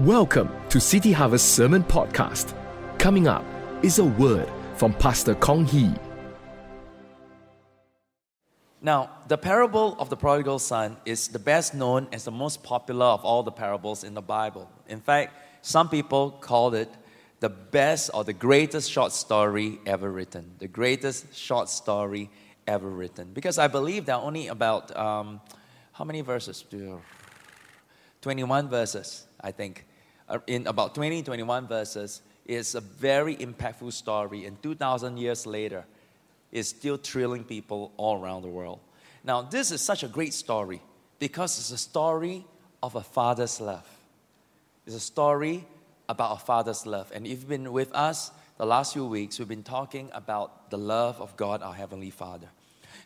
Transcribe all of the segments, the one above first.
Welcome to City Harvest Sermon Podcast. Coming up is a word from Pastor Kong Hee. Now, the parable of the prodigal son is the best known as the most popular of all the parables in the Bible. In fact, some people call it the best or the greatest short story ever written. The greatest short story ever written. Because I believe there are only about, um, how many verses? 21 verses, I think. Uh, in about 20, 21 verses, is a very impactful story. And 2,000 years later, is still thrilling people all around the world. Now, this is such a great story because it's a story of a father's love. It's a story about a father's love. And if you've been with us the last few weeks, we've been talking about the love of God, our Heavenly Father.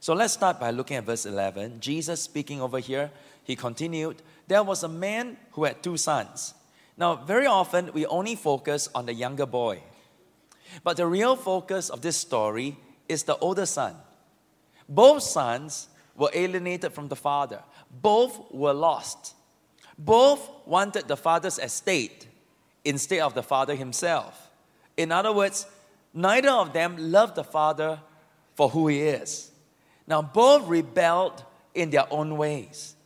So let's start by looking at verse 11. Jesus speaking over here, he continued, There was a man who had two sons. Now, very often we only focus on the younger boy. But the real focus of this story is the older son. Both sons were alienated from the father, both were lost. Both wanted the father's estate instead of the father himself. In other words, neither of them loved the father for who he is. Now, both rebelled in their own ways.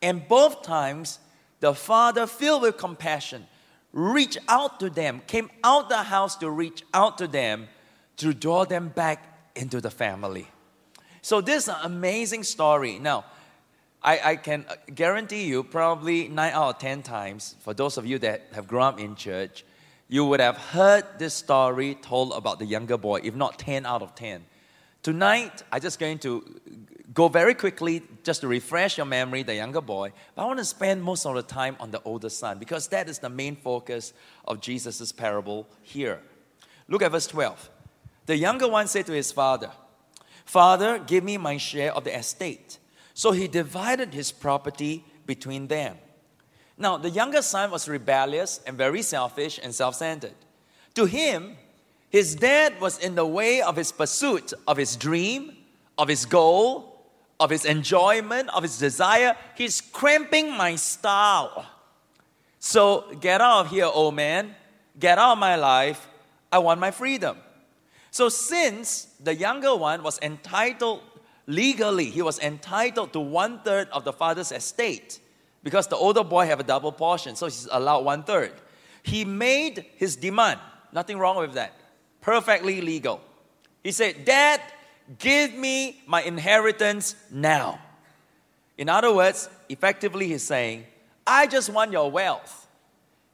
And both times, the father, filled with compassion, reached out to them, came out the house to reach out to them to draw them back into the family. So, this is an amazing story. Now, I, I can guarantee you, probably nine out of ten times, for those of you that have grown up in church, you would have heard this story told about the younger boy, if not 10 out of 10. Tonight, I'm just going to go very quickly just to refresh your memory, the younger boy. But I want to spend most of the time on the older son because that is the main focus of Jesus' parable here. Look at verse 12. The younger one said to his father, Father, give me my share of the estate. So he divided his property between them. Now, the younger son was rebellious and very selfish and self centered. To him, his dad was in the way of his pursuit of his dream, of his goal, of his enjoyment, of his desire. He's cramping my style. So get out of here, old man. Get out of my life. I want my freedom. So, since the younger one was entitled legally, he was entitled to one third of the father's estate because the older boy have a double portion, so he's allowed one third. He made his demand. Nothing wrong with that. Perfectly legal. He said, Dad, give me my inheritance now. In other words, effectively, he's saying, I just want your wealth.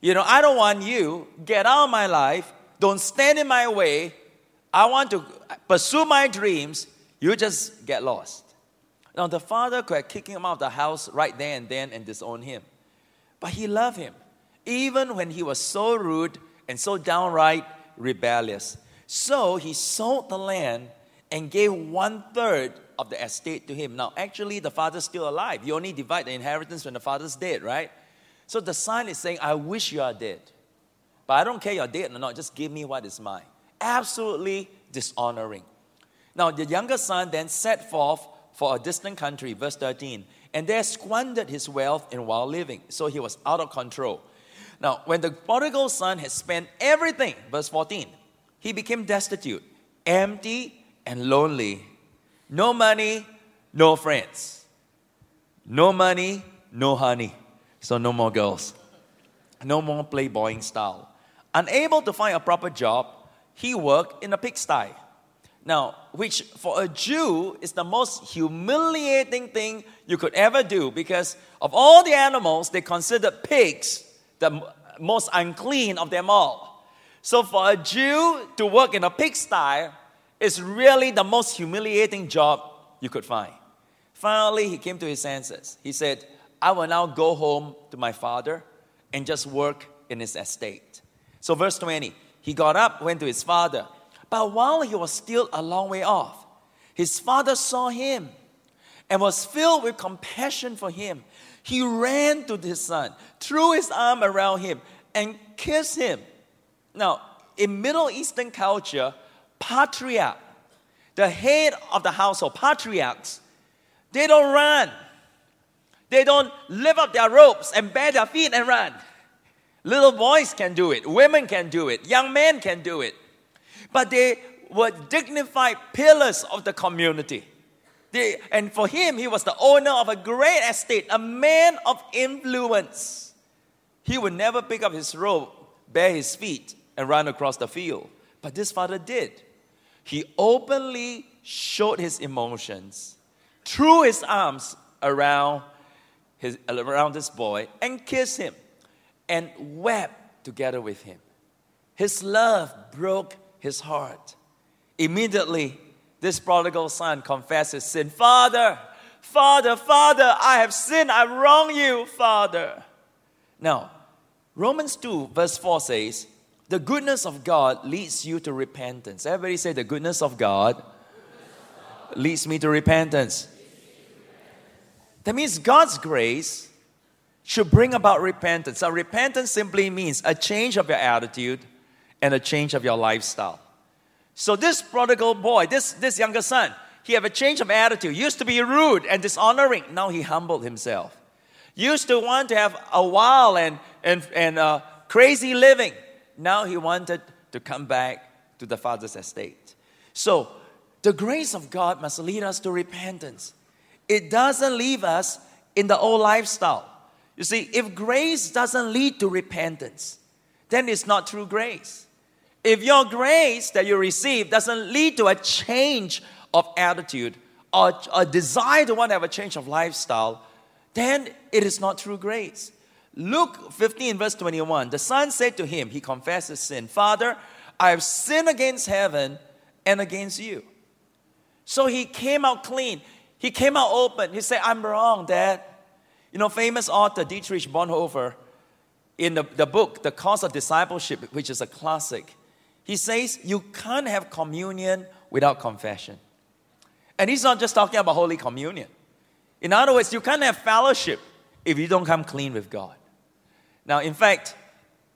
You know, I don't want you. Get out of my life. Don't stand in my way. I want to pursue my dreams. You just get lost. Now, the father could have kicked him out of the house right there and then and disowned him. But he loved him, even when he was so rude and so downright rebellious. So he sold the land and gave one third of the estate to him. Now, actually, the father's still alive. You only divide the inheritance when the father's dead, right? So the son is saying, I wish you are dead. But I don't care you're dead or not, just give me what is mine. Absolutely dishonoring. Now, the younger son then set forth for a distant country, verse 13, and there squandered his wealth in wild living. So he was out of control. Now, when the prodigal son had spent everything, verse 14, he became destitute, empty, and lonely. No money, no friends. No money, no honey. So no more girls. No more playboying style. Unable to find a proper job, he worked in a pigsty. Now, which for a Jew is the most humiliating thing you could ever do because of all the animals, they considered pigs the most unclean of them all. So, for a Jew to work in a pigsty is really the most humiliating job you could find. Finally, he came to his senses. He said, I will now go home to my father and just work in his estate. So, verse 20, he got up, went to his father. But while he was still a long way off, his father saw him and was filled with compassion for him. He ran to his son, threw his arm around him, and kissed him. Now, in Middle Eastern culture, patriarch, the head of the household, patriarchs, they don't run. They don't lift up their ropes and bare their feet and run. Little boys can do it, women can do it, young men can do it. But they were dignified pillars of the community. They, and for him, he was the owner of a great estate, a man of influence. He would never pick up his robe, bare his feet, and run across the field. But this father did. He openly showed his emotions, threw his arms around, his, around this boy, and kissed him, and wept together with him. His love broke his heart. Immediately, this prodigal son confessed his sin. Father, Father, Father, I have sinned. I wrong you, Father. Now, Romans 2, verse 4 says, The goodness of God leads you to repentance. Everybody say, The goodness of God, leads me to repentance. That means God's grace should bring about repentance. So, repentance simply means a change of your attitude and a change of your lifestyle. So this prodigal boy, this, this younger son, he have a change of attitude. Used to be rude and dishonoring. Now he humbled himself. Used to want to have a wild and, and, and uh, crazy living. Now he wanted to come back to the father's estate. So the grace of God must lead us to repentance. It doesn't leave us in the old lifestyle. You see, if grace doesn't lead to repentance, then it's not true grace. If your grace that you receive doesn't lead to a change of attitude or a desire to want to have a change of lifestyle, then it is not true grace. Luke 15, verse 21, the son said to him, he confessed his sin, Father, I have sinned against heaven and against you. So he came out clean. He came out open. He said, I'm wrong, Dad. You know, famous author Dietrich Bonhoeffer, in the, the book, The Cost of Discipleship, which is a classic, he says you can't have communion without confession. And he's not just talking about Holy Communion. In other words, you can't have fellowship if you don't come clean with God. Now, in fact,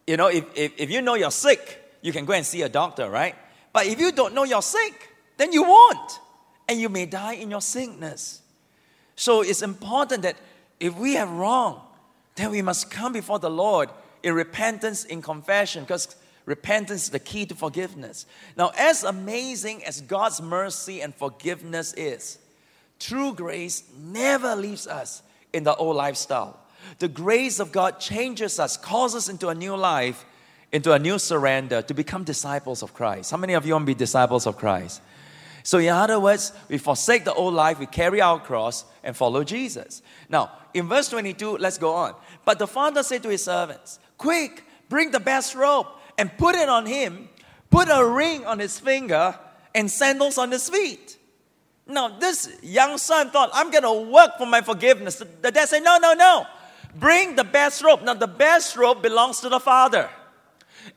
you know, if, if, if you know you're sick, you can go and see a doctor, right? But if you don't know you're sick, then you won't. And you may die in your sickness. So it's important that if we have wrong, then we must come before the Lord in repentance, in confession, because Repentance is the key to forgiveness. Now, as amazing as God's mercy and forgiveness is, true grace never leaves us in the old lifestyle. The grace of God changes us, calls us into a new life, into a new surrender to become disciples of Christ. How many of you want to be disciples of Christ? So, in other words, we forsake the old life, we carry our cross and follow Jesus. Now, in verse 22, let's go on. But the father said to his servants, Quick, bring the best robe and put it on him, put a ring on his finger, and sandals on his feet. Now, this young son thought, I'm going to work for my forgiveness. The dad said, No, no, no. Bring the best robe. Now, the best robe belongs to the father.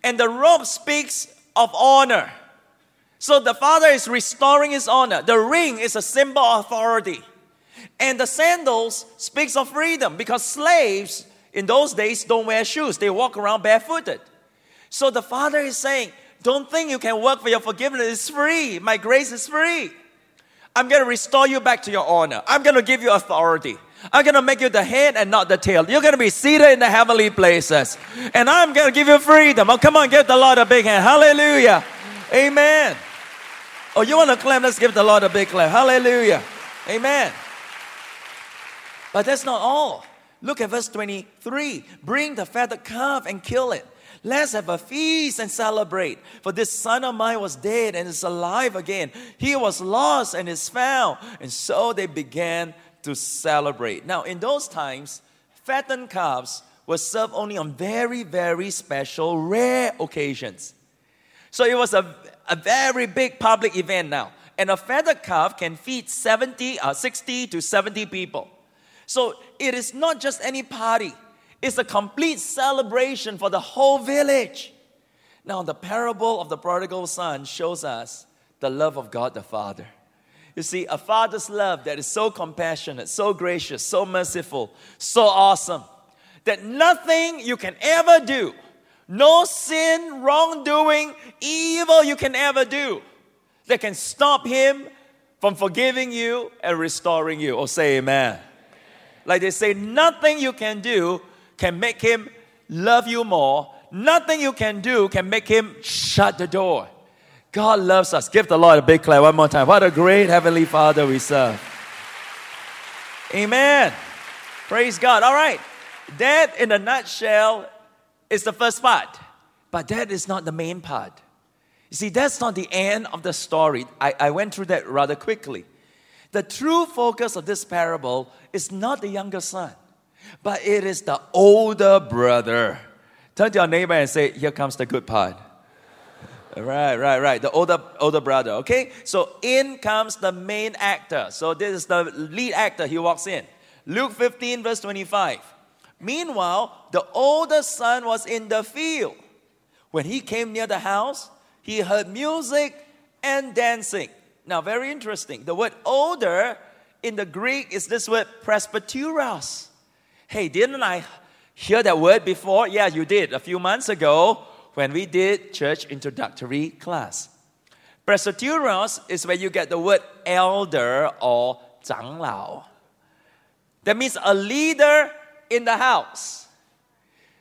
And the robe speaks of honor. So the father is restoring his honor. The ring is a symbol of authority. And the sandals speaks of freedom because slaves in those days don't wear shoes. They walk around barefooted. So the Father is saying, Don't think you can work for your forgiveness. It's free. My grace is free. I'm going to restore you back to your honor. I'm going to give you authority. I'm going to make you the head and not the tail. You're going to be seated in the heavenly places. And I'm going to give you freedom. Oh, come on, give the Lord a big hand. Hallelujah. Amen. Oh, you want to clap? Let's give the Lord a big clap. Hallelujah. Amen. But that's not all. Look at verse 23. Bring the fatted calf and kill it. Let's have a feast and celebrate. For this son of mine was dead and is alive again. He was lost and is found. And so they began to celebrate. Now, in those times, fattened calves were served only on very, very special, rare occasions. So it was a, a very big public event now. And a fatted calf can feed 70, uh, 60 to 70 people. So it is not just any party it's a complete celebration for the whole village. Now, the parable of the prodigal son shows us the love of God the Father. You see, a father's love that is so compassionate, so gracious, so merciful, so awesome, that nothing you can ever do, no sin, wrongdoing, evil you can ever do, that can stop him from forgiving you and restoring you. Or oh, say amen. Like they say, nothing you can do can make him love you more, nothing you can do can make him shut the door. God loves us. Give the Lord a big clap one more time. What a great Heavenly Father we serve. Amen. Praise God. All right. That, in a nutshell, is the first part. But that is not the main part. You see, that's not the end of the story. I, I went through that rather quickly. The true focus of this parable is not the younger son, but it is the older brother. Turn to your neighbor and say, Here comes the good part. Right, right, right. The older older brother. Okay, so in comes the main actor. So this is the lead actor. He walks in. Luke 15, verse 25. Meanwhile, the older son was in the field. When he came near the house, he heard music and dancing. Now, very interesting. The word older in the Greek is this word presbyteros. Hey, didn't I hear that word before? Yeah, you did a few months ago when we did church introductory class. Presbyteros is where you get the word elder or 长老. That means a leader in the house.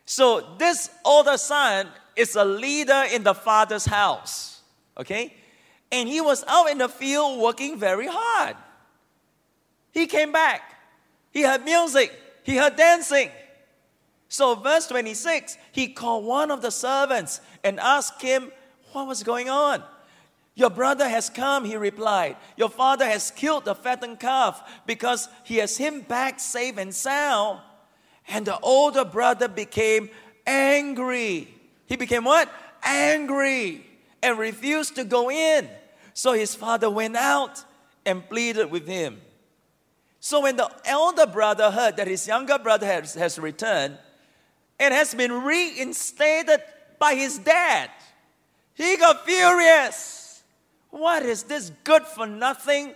So this older son is a leader in the father's house. Okay? And he was out in the field working very hard. He came back. He heard music. He heard dancing. So, verse 26, he called one of the servants and asked him what was going on. Your brother has come, he replied. Your father has killed the fattened calf because he has him back safe and sound. And the older brother became angry. He became what? Angry and refused to go in. So his father went out and pleaded with him. So when the elder brother heard that his younger brother has, has returned and has been reinstated by his dad, he got furious. What is this good for nothing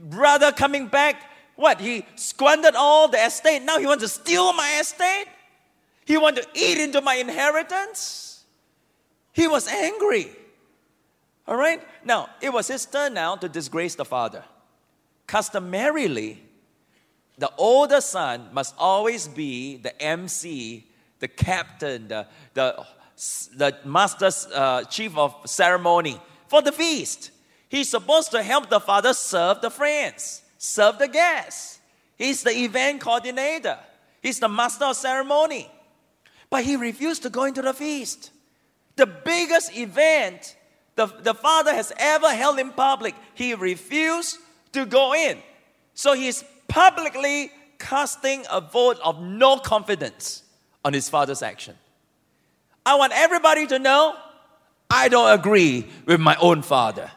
brother coming back? What? He squandered all the estate. Now he wants to steal my estate? He wants to eat into my inheritance? He was angry. All right? Now, it was his turn now to disgrace the father. Customarily, the older son must always be the MC, the captain, the, the, the master's uh, chief of ceremony for the feast. He's supposed to help the father serve the friends, serve the guests. He's the event coordinator, he's the master of ceremony. But he refused to go into the feast. The biggest event the, the father has ever held in public, he refused to go in. So he's publicly casting a vote of no confidence on his father's action. I want everybody to know I don't agree with my own father.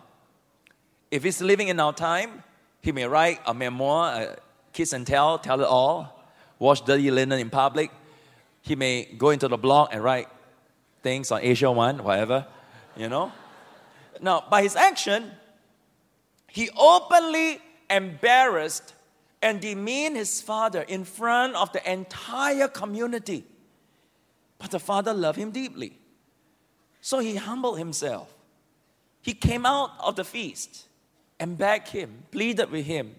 If he's living in our time, he may write a memoir, a kiss and tell, tell it all, wash dirty linen in public. He may go into the blog and write things on AsiaOne, whatever, you know. Now, by his action, he openly embarrassed and demeaned his father in front of the entire community. But the father loved him deeply. So he humbled himself. He came out of the feast and begged him, pleaded with him,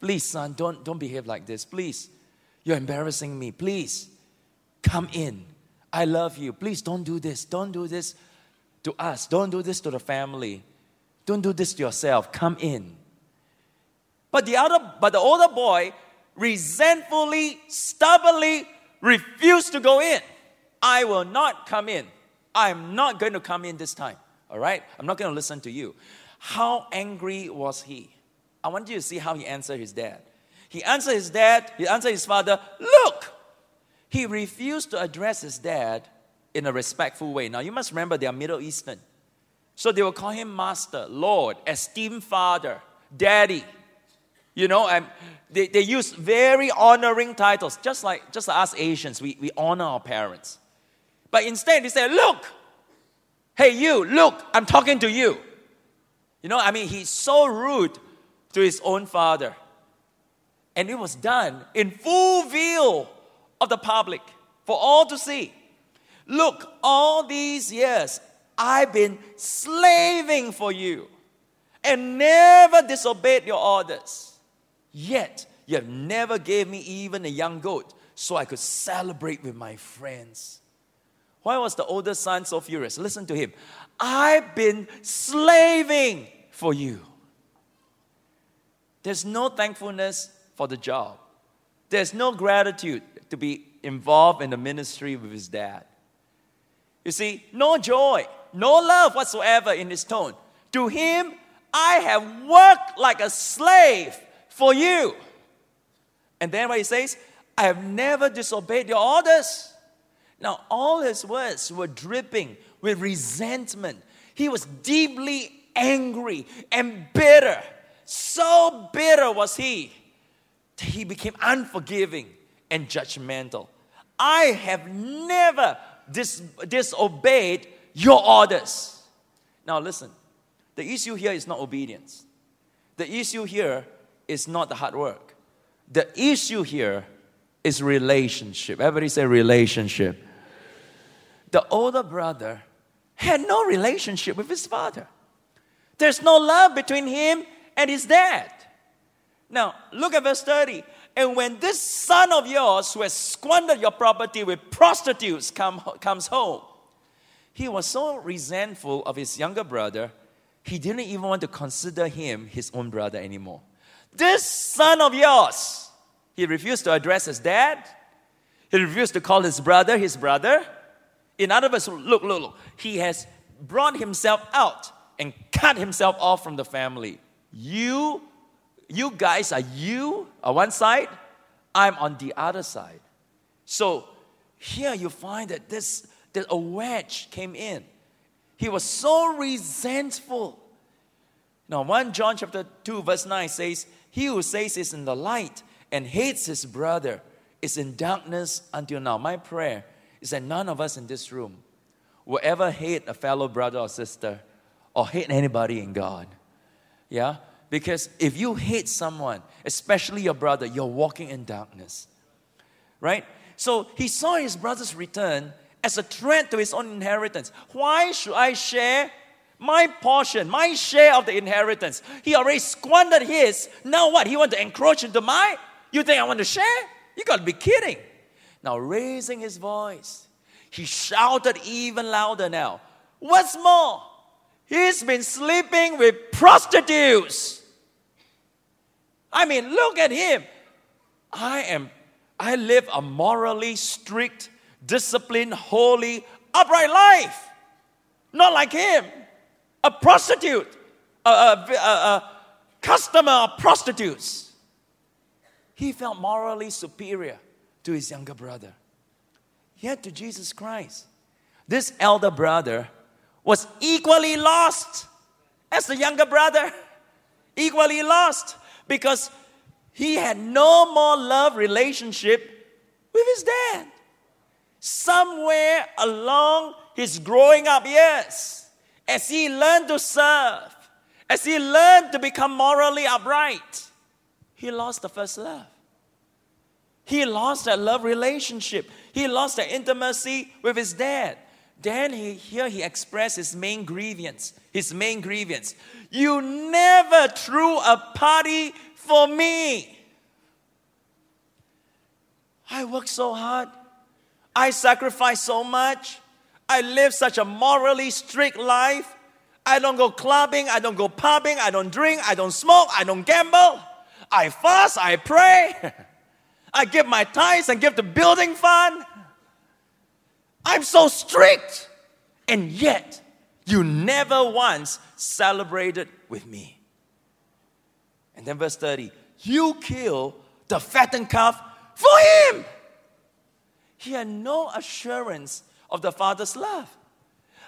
Please, son, don't, don't behave like this. Please, you're embarrassing me. Please, come in. I love you. Please don't do this. Don't do this to us. Don't do this to the family. Don't do this to yourself. Come in. But the other, but the older boy resentfully, stubbornly refused to go in. I will not come in. I'm not going to come in this time. All right? I'm not going to listen to you. How angry was he? I want you to see how he answered his dad. He answered his dad, he answered his father, Look! He refused to address his dad in a respectful way. Now, you must remember they are Middle Eastern. So they will call him master, Lord, esteemed father, daddy. You know, and they, they use very honoring titles, just like just like us Asians, we, we honor our parents. But instead, they say, Look, hey, you, look, I'm talking to you. You know, I mean, he's so rude to his own father. And it was done in full view of the public for all to see. Look, all these years I've been slaving for you and never disobeyed your orders. Yet you have never gave me even a young goat so I could celebrate with my friends. Why was the older son so furious? Listen to him. I've been slaving for you. There's no thankfulness for the job. There's no gratitude to be involved in the ministry with his dad. You see, no joy, no love whatsoever in his tone. To him, I have worked like a slave for you. And then what he says, I have never disobeyed your orders. Now, all his words were dripping with resentment. He was deeply angry and bitter. So bitter was he that he became unforgiving and judgmental. I have never dis- disobeyed your orders. Now, listen the issue here is not obedience, the issue here is not the hard work. The issue here is relationship. Everybody say relationship. The older brother had no relationship with his father. There's no love between him and his dad. Now, look at verse 30. And when this son of yours who has squandered your property with prostitutes come, comes home, he was so resentful of his younger brother, he didn't even want to consider him his own brother anymore. This son of yours, he refused to address his dad, he refused to call his brother his brother. In other words, look, look, look, he has brought himself out and cut himself off from the family. You, you guys are you on one side, I'm on the other side. So here you find that this that a wedge came in. He was so resentful. Now, 1 John chapter 2, verse 9 says, He who says is in the light and hates his brother is in darkness until now. My prayer is that none of us in this room will ever hate a fellow brother or sister or hate anybody in God. Yeah? Because if you hate someone, especially your brother, you're walking in darkness. Right? So he saw his brother's return as a threat to his own inheritance. Why should I share my portion, my share of the inheritance? He already squandered his. Now what? He want to encroach into my? You think I want to share? You got to be kidding. Now raising his voice, he shouted even louder now. What's more, He's been sleeping with prostitutes. I mean, look at him. I am, I live a morally strict, disciplined, holy, upright life. Not like him. A prostitute, a, a, a, customer of prostitutes. He felt morally superior to his younger brother. Yet to Jesus Christ, this elder brother was equally lost as the younger brother. Equally lost because he had no more love relationship with his dad. Somewhere along his growing up years, as he learned to serve, as he learned to become morally upright, he lost the first love. He lost that love relationship. He lost that intimacy with his dad. Then he, here he expressed his main grievance. His main grievance. You never threw a party for me. I worked so hard. I sacrificed so much. I live such a morally strict life. I don't go clubbing, I don't go pubbing, I don't drink, I don't smoke, I don't gamble. I fast, I pray. I give my tithes and give the building fund. I'm so strict. And yet, you never once celebrated with me. And then verse 30 you kill the fattened calf for him. He had no assurance of the father's love.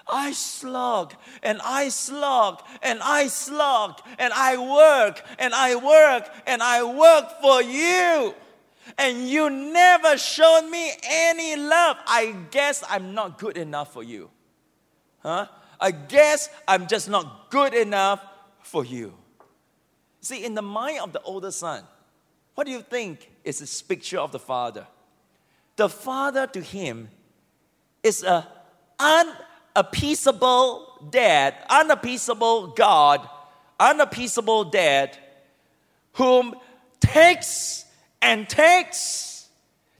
I slog and I slog and I slog and I work and I work and I work for you and you never showed me any love. I guess I'm not good enough for you. Huh? I guess I'm just not good enough for you. See, in the mind of the older son, what do you think is this picture of the father? The father to him is a unappeasable dad, unappeasable God, unappeasable dad whom takes and takes,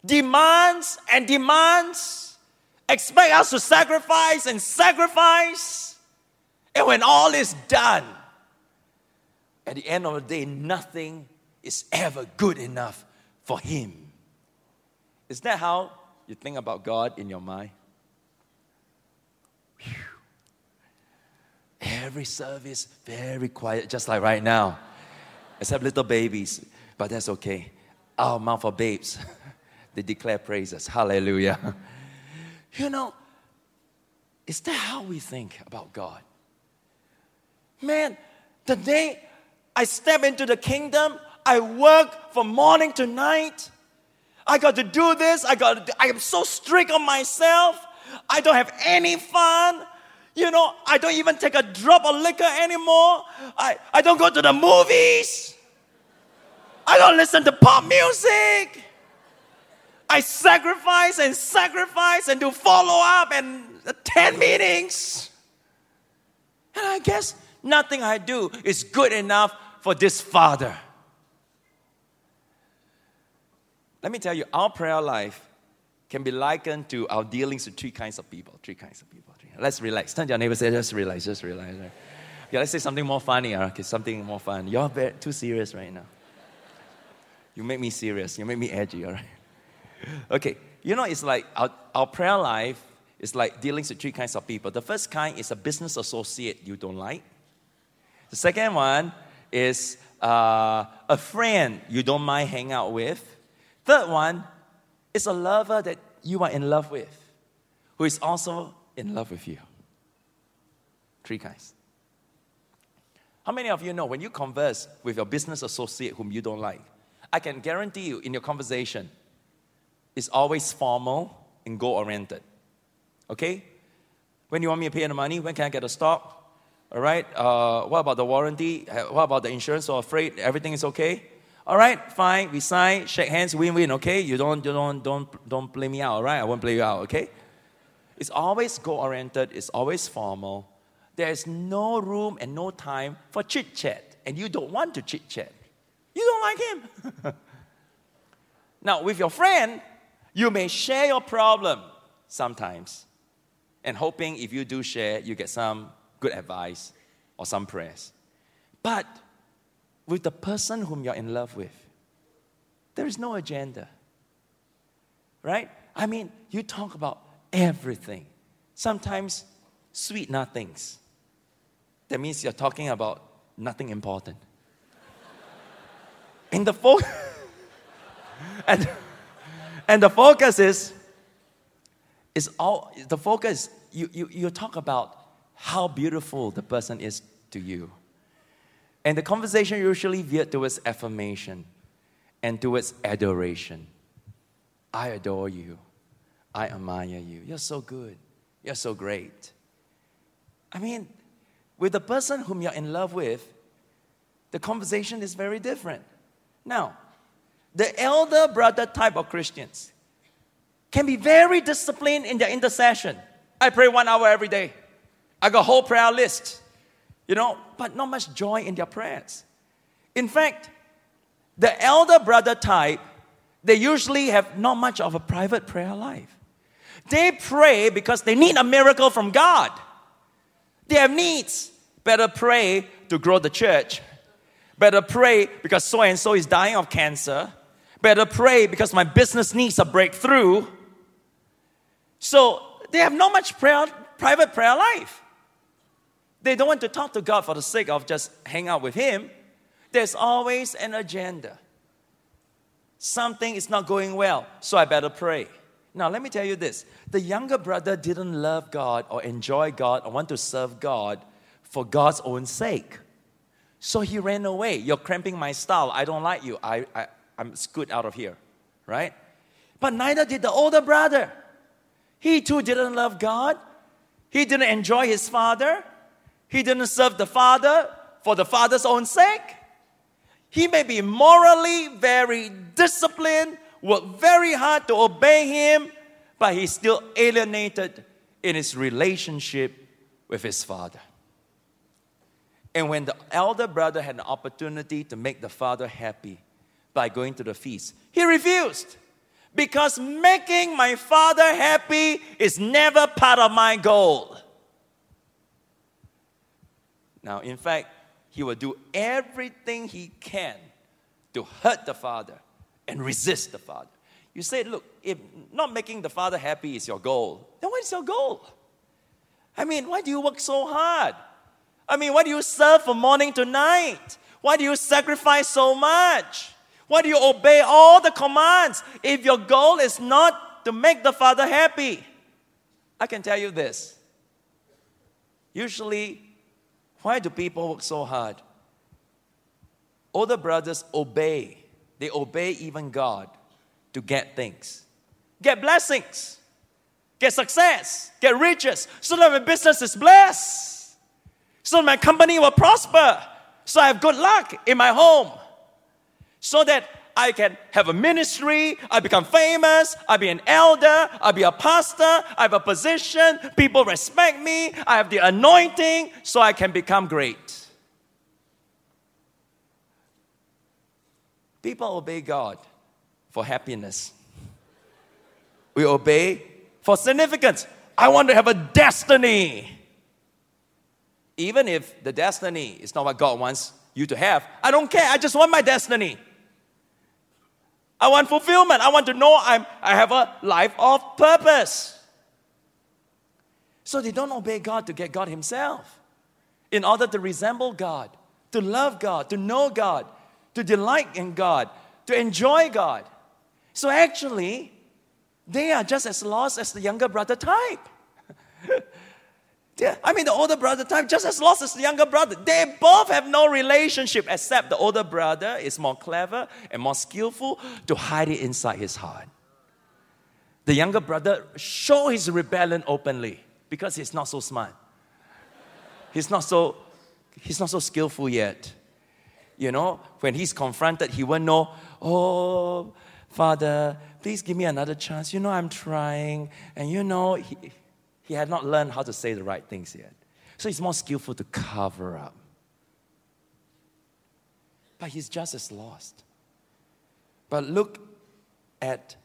demands and demands, expect us to sacrifice and sacrifice. And when all is done, at the end of the day, nothing is ever good enough for Him. Is that how you think about God in your mind? Every service, very quiet, just like right now, except little babies, but that's okay. Our mouth for babes, they declare praises. Hallelujah. You know, is that how we think about God? Man, the day I step into the kingdom, I work from morning to night. I got to do this. I got. To, I am so strict on myself. I don't have any fun. You know, I don't even take a drop of liquor anymore. I, I don't go to the movies. I don't listen to pop music. I sacrifice and sacrifice and do follow up and attend meetings. And I guess nothing I do is good enough for this Father. Let me tell you, our prayer life can be likened to our dealings with three kinds of people. Three kinds of people. Let's relax. Turn to your neighbor say, just relax, just relax. Yeah, let's say something more funny. Okay, something more fun. You're very, too serious right now. You make me serious. You make me edgy, all right? Okay, you know, it's like our, our prayer life is like dealing with three kinds of people. The first kind is a business associate you don't like. The second one is uh, a friend you don't mind hang out with. Third one is a lover that you are in love with, who is also in love with you. Three kinds. How many of you know when you converse with your business associate whom you don't like, I can guarantee you in your conversation, it's always formal and goal oriented. Okay? When you want me to pay the money, when can I get the stock? All right. Uh, what about the warranty? What about the insurance or freight? Everything is okay. All right, fine. We sign, shake hands, win-win. Okay. You don't, you don't, don't, don't play me out. All right. I won't play you out. Okay. It's always goal oriented. It's always formal. There is no room and no time for chit chat, and you don't want to chit chat. You don't like him. now, with your friend, you may share your problem sometimes, and hoping if you do share, you get some good advice or some prayers. But with the person whom you're in love with, there is no agenda. Right? I mean, you talk about everything. Sometimes sweet nothings. That means you're talking about nothing important. and the fo- and, and the focus is is all the focus you, you, you talk about how beautiful the person is to you. And the conversation usually veered towards affirmation and towards adoration. I adore you. I admire you. You're so good. You're so great. I mean, with the person whom you're in love with, the conversation is very different. Now, the elder brother type of Christians can be very disciplined in their intercession. I pray one hour every day. I got a whole prayer list, you know, but not much joy in their prayers. In fact, the elder brother type, they usually have not much of a private prayer life. They pray because they need a miracle from God. They have needs. Better pray to grow the church. Better pray because so and so is dying of cancer. Better pray because my business needs a breakthrough. So they have not much prayer, private prayer life. They don't want to talk to God for the sake of just hang out with Him. There's always an agenda. Something is not going well, so I better pray. Now, let me tell you this the younger brother didn't love God or enjoy God or want to serve God for God's own sake. So he ran away. You're cramping my style. I don't like you. I, I, I'm scoot out of here, right? But neither did the older brother. He too didn't love God. He didn't enjoy his father. He didn't serve the father for the father's own sake. He may be morally very disciplined, work very hard to obey him, but he's still alienated in his relationship with his father. And when the elder brother had an opportunity to make the father happy by going to the feast, he refused Because making my father happy is never part of my goal. Now, in fact, he will do everything he can to hurt the father and resist the father. You say, look, if not making the father happy is your goal, then what is your goal? I mean, why do you work so hard? I mean, why do you serve from morning to night? Why do you sacrifice so much? Why do you obey all the commands if your goal is not to make the father happy? I can tell you this. Usually, why do people work so hard? Older brothers obey. They obey even God to get things, get blessings, get success, get riches, so that my business is blessed, so my company will prosper, so I have good luck in my home, so that I can have a ministry, I become famous, I be an elder, I be a pastor, I have a position, people respect me, I have the anointing, so I can become great. People obey God for happiness. We obey for significance. I want to have a destiny. Even if the destiny is not what God wants you to have, I don't care. I just want my destiny. I want fulfillment. I want to know I'm, I have a life of purpose. So they don't obey God to get God Himself. In order to resemble God, to love God, to know God, to delight in God, to enjoy God. So actually, they are just as lost as the younger brother type. I mean, the older brother type just as lost as the younger brother. They both have no relationship, except the older brother is more clever and more skillful to hide it inside his heart. The younger brother show his rebellion openly because he's not so smart. He's not so, he's not so skillful yet. You know, when he's confronted, he won't know, oh, Father, please give me another chance. You know, I'm trying. And you know, he, he had not learned how to say the right things yet. So he's more skillful to cover up. But he's just as lost. But look at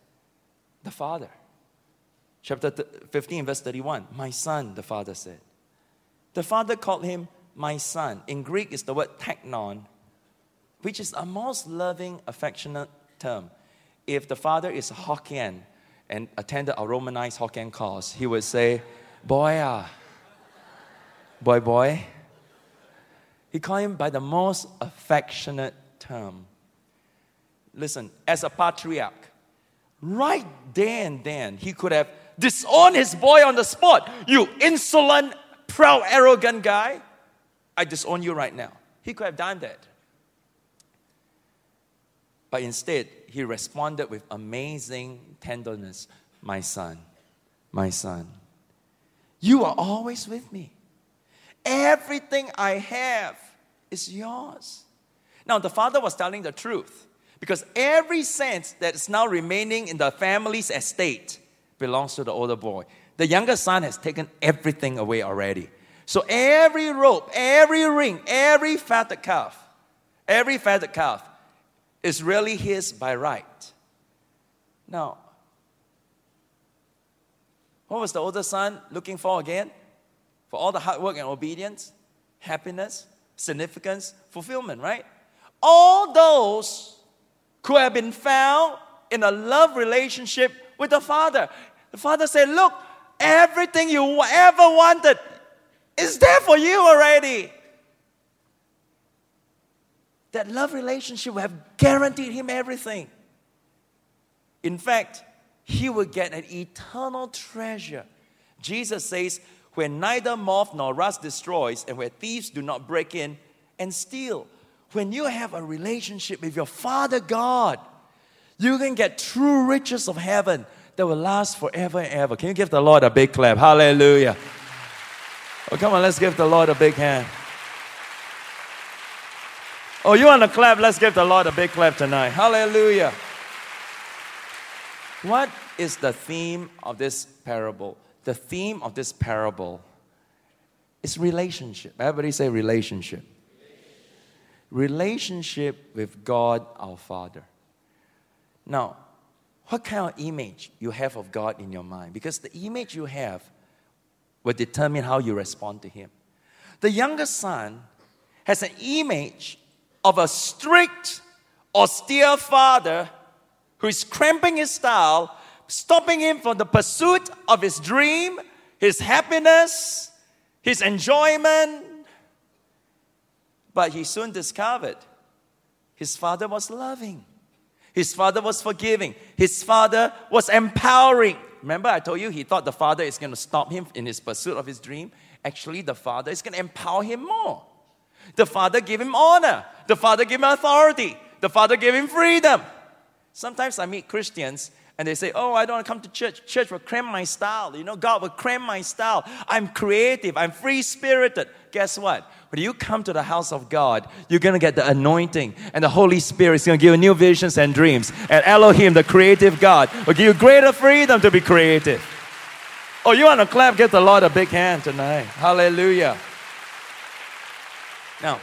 the father. Chapter 15, verse 31. My son, the father said. The father called him my son. In Greek, it's the word teknon, which is a most loving, affectionate term. If the father is Hokkien, and attended a Romanized Hokkien course, he would say, Boy, ah, boy, boy. He called him by the most affectionate term. Listen, as a patriarch, right there and then, he could have disowned his boy on the spot. You insolent, proud, arrogant guy. I disown you right now. He could have done that. But instead, he responded with amazing tenderness My son, my son, you are always with me. Everything I have is yours. Now, the father was telling the truth because every cent that is now remaining in the family's estate belongs to the older boy. The younger son has taken everything away already. So every rope, every ring, every fatted calf, every fatted calf is really his by right. Now, what was the older son looking for again? For all the hard work and obedience, happiness, significance, fulfillment, right? All those could have been found in a love relationship with the father. The father said, Look, everything you ever wanted is there for you already that love relationship would have guaranteed him everything. In fact, he would get an eternal treasure. Jesus says, Where neither moth nor rust destroys, and where thieves do not break in and steal. When you have a relationship with your Father God, you can get true riches of heaven that will last forever and ever. Can you give the Lord a big clap? Hallelujah. Oh, come on, let's give the Lord a big hand. Oh, you want to clap? Let's give the Lord a big clap tonight. Hallelujah. What is the theme of this parable? The theme of this parable is relationship. Everybody say relationship. Relationship with God our Father. Now, what kind of image you have of God in your mind. Because the image you have will determine how you respond to Him. The younger son has an image of a strict, austere father who is cramping his style, stopping him from the pursuit of his dream, his happiness, his enjoyment. But he soon discovered his father was loving. His father was forgiving. His father was empowering. Remember, I told you he thought the father is going to stop him in his pursuit of his dream. Actually, the father is going to empower him more. The father gave him honor. The father gave him authority. The father gave him freedom. Sometimes I meet Christians and they say, Oh, I don't want to come to church. Church will cram my style. You know, God will cram my style. I'm creative. I'm free spirited. Guess what? When you come to the house of God, you're going to get the anointing, and the Holy Spirit is going to give you new visions and dreams. And Elohim, the creative God, will give you greater freedom to be creative. Oh, you want to clap? Give the Lord a big hand tonight. Hallelujah. Now,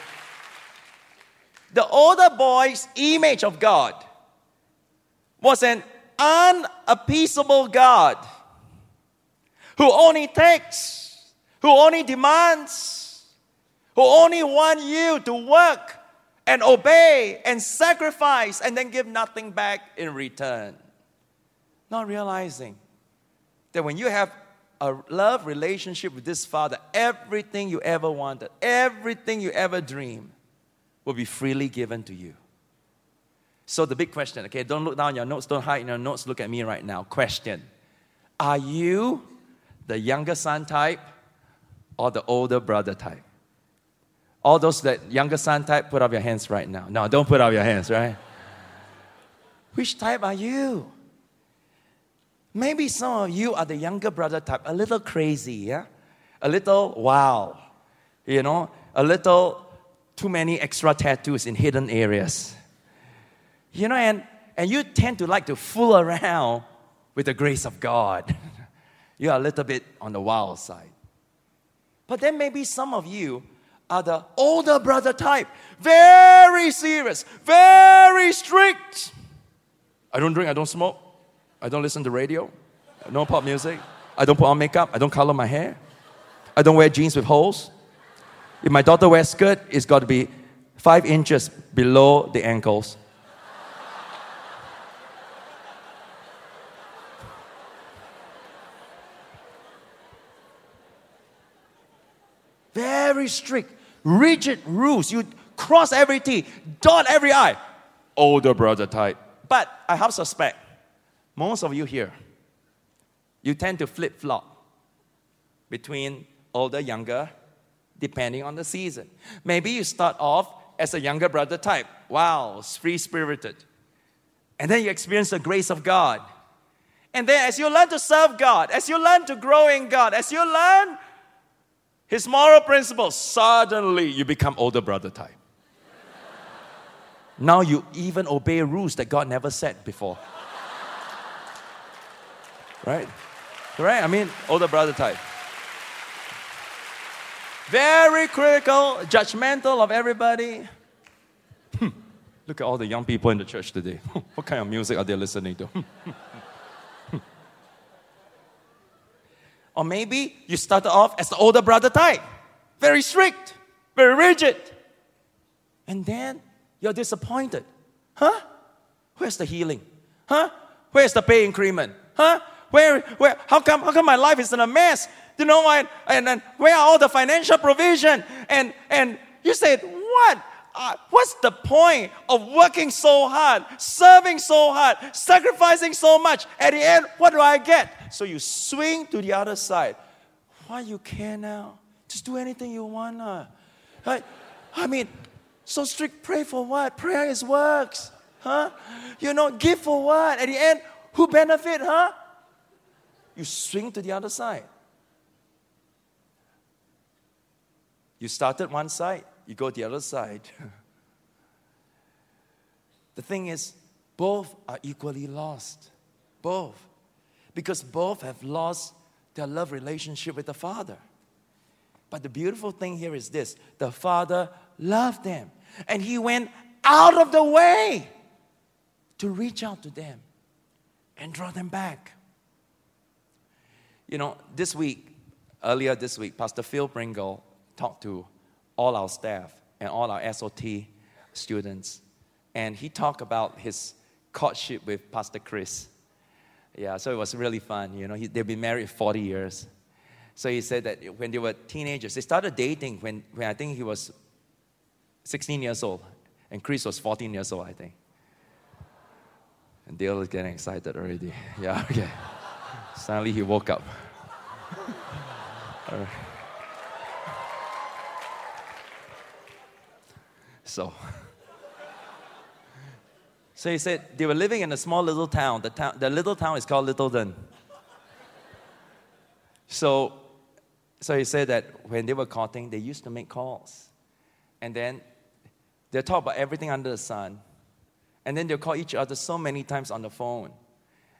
the older boy's image of God was an unappeasable God who only takes, who only demands, who only want you to work and obey and sacrifice and then give nothing back in return. Not realizing that when you have a love relationship with this Father, everything you ever wanted, everything you ever dreamed will be freely given to you. So, the big question, okay, don't look down your notes, don't hide in your notes, look at me right now. Question Are you the younger son type or the older brother type? All those that younger son type, put up your hands right now. No, don't put up your hands, right? Which type are you? Maybe some of you are the younger brother type, a little crazy, yeah? A little wow, you know, a little too many extra tattoos in hidden areas. You know, and, and you tend to like to fool around with the grace of God. you are a little bit on the wild side. But then maybe some of you are the older brother type. Very serious, very strict. I don't drink, I don't smoke, I don't listen to radio, no pop music, I don't put on makeup, I don't color my hair, I don't wear jeans with holes. If my daughter wears skirt, it's got to be five inches below the ankles. Very strict rigid rules. You cross every T, dot every I. Older brother type. But I have suspect most of you here, you tend to flip flop between older, younger, depending on the season. Maybe you start off as a younger brother type. Wow, free spirited. And then you experience the grace of God. And then as you learn to serve God, as you learn to grow in God, as you learn his moral principles, suddenly you become older brother type. now you even obey rules that God never said before. Right? Right? I mean, older brother type. Very critical, judgmental of everybody. Hmm. Look at all the young people in the church today. what kind of music are they listening to? Or maybe you started off as the older brother type, very strict, very rigid. And then you're disappointed. Huh? Where's the healing? Huh? Where's the pay increment? Huh? Where, where, how come, how come my life is in a mess? You know, and, and, where are all the financial provision? And, and you said, what? Uh, what's the point of working so hard, serving so hard, sacrificing so much? At the end, what do I get? So you swing to the other side. Why you care now? Just do anything you want. Uh. Right? I mean, so strict, pray for what? Prayer is works. Huh? You know, give for what? At the end, who benefit, huh? You swing to the other side. You started one side, you go the other side. the thing is, both are equally lost. Both because both have lost their love relationship with the Father. But the beautiful thing here is this the Father loved them, and He went out of the way to reach out to them and draw them back. You know, this week, earlier this week, Pastor Phil Pringle talked to all our staff and all our SOT students. And he talked about his courtship with Pastor Chris. Yeah, so it was really fun. You know, he, they've been married 40 years. So he said that when they were teenagers, they started dating when, when I think he was 16 years old, and Chris was 14 years old, I think. And Dale is getting excited already. Yeah, okay. Suddenly he woke up. So, so he said they were living in a small little town. The, town, the little town is called Littleton. So, so he said that when they were courting, they used to make calls. And then they talk about everything under the sun. And then they'll call each other so many times on the phone.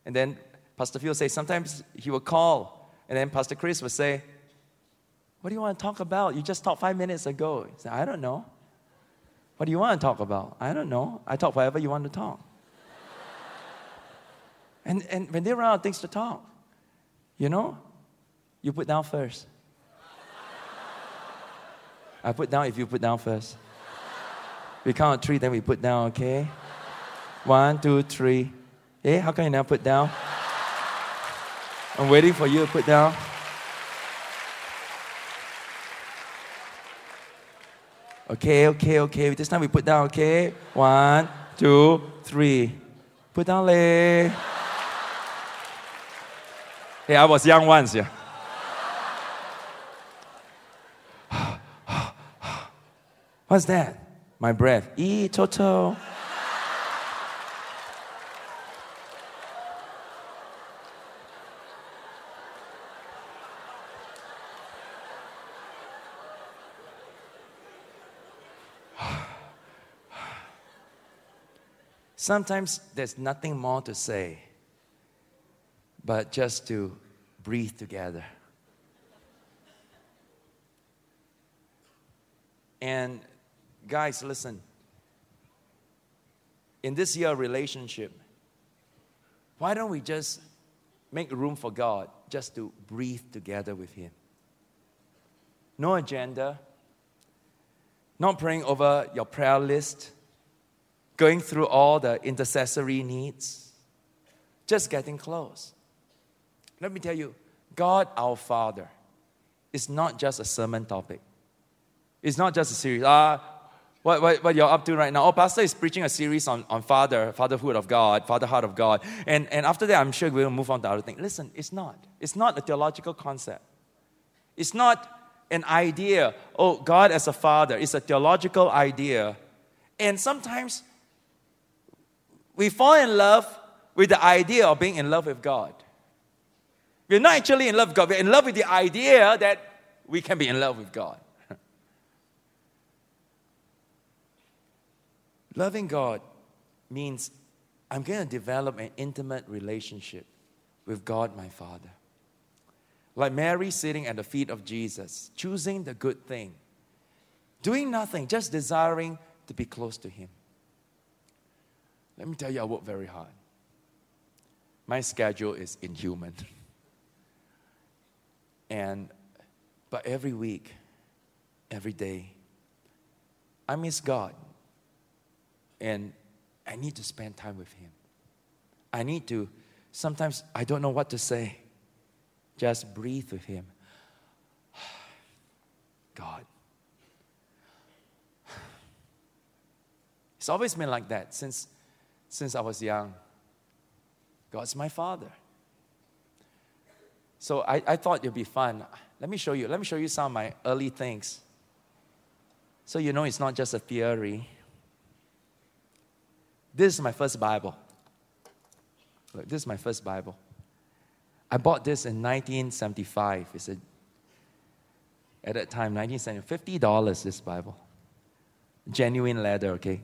And then Pastor Phil say sometimes he would call, and then Pastor Chris would say, What do you want to talk about? You just talked five minutes ago. He said, I don't know. What do you want to talk about? I don't know. I talk whatever you want to talk. and, and when they run out of things to talk, you know, you put down first. I put down if you put down first. We count three, then we put down, okay? One, two, three. Hey, how can you now put down? I'm waiting for you to put down. Okay, okay, okay. This time we put down, okay? One, two, three. Put down, lay. hey, I was young once, yeah. What's that? My breath. E toto. Sometimes there's nothing more to say, but just to breathe together. And guys, listen. In this year relationship, why don't we just make room for God just to breathe together with Him? No agenda, not praying over your prayer list going through all the intercessory needs, just getting close. Let me tell you, God our Father is not just a sermon topic. It's not just a series. Ah, what, what, what you're up to right now. Oh, Pastor is preaching a series on, on father, fatherhood of God, fatherhood of God. And, and after that, I'm sure we'll move on to other things. Listen, it's not. It's not a theological concept. It's not an idea, oh, God as a father. It's a theological idea. And sometimes we fall in love with the idea of being in love with God. We're not actually in love with God, we're in love with the idea that we can be in love with God. Loving God means I'm going to develop an intimate relationship with God, my Father. Like Mary sitting at the feet of Jesus, choosing the good thing, doing nothing, just desiring to be close to Him. Let me tell you, I work very hard. My schedule is inhuman. And, but every week, every day, I miss God. And I need to spend time with Him. I need to, sometimes I don't know what to say. Just breathe with Him. God. It's always been like that since since I was young. God's my father. So I, I thought it'd be fun. Let me show you. Let me show you some of my early things. So you know it's not just a theory. This is my first Bible. Look, this is my first Bible. I bought this in 1975. It's a, at that time, 1970, $50 this Bible. Genuine leather, okay?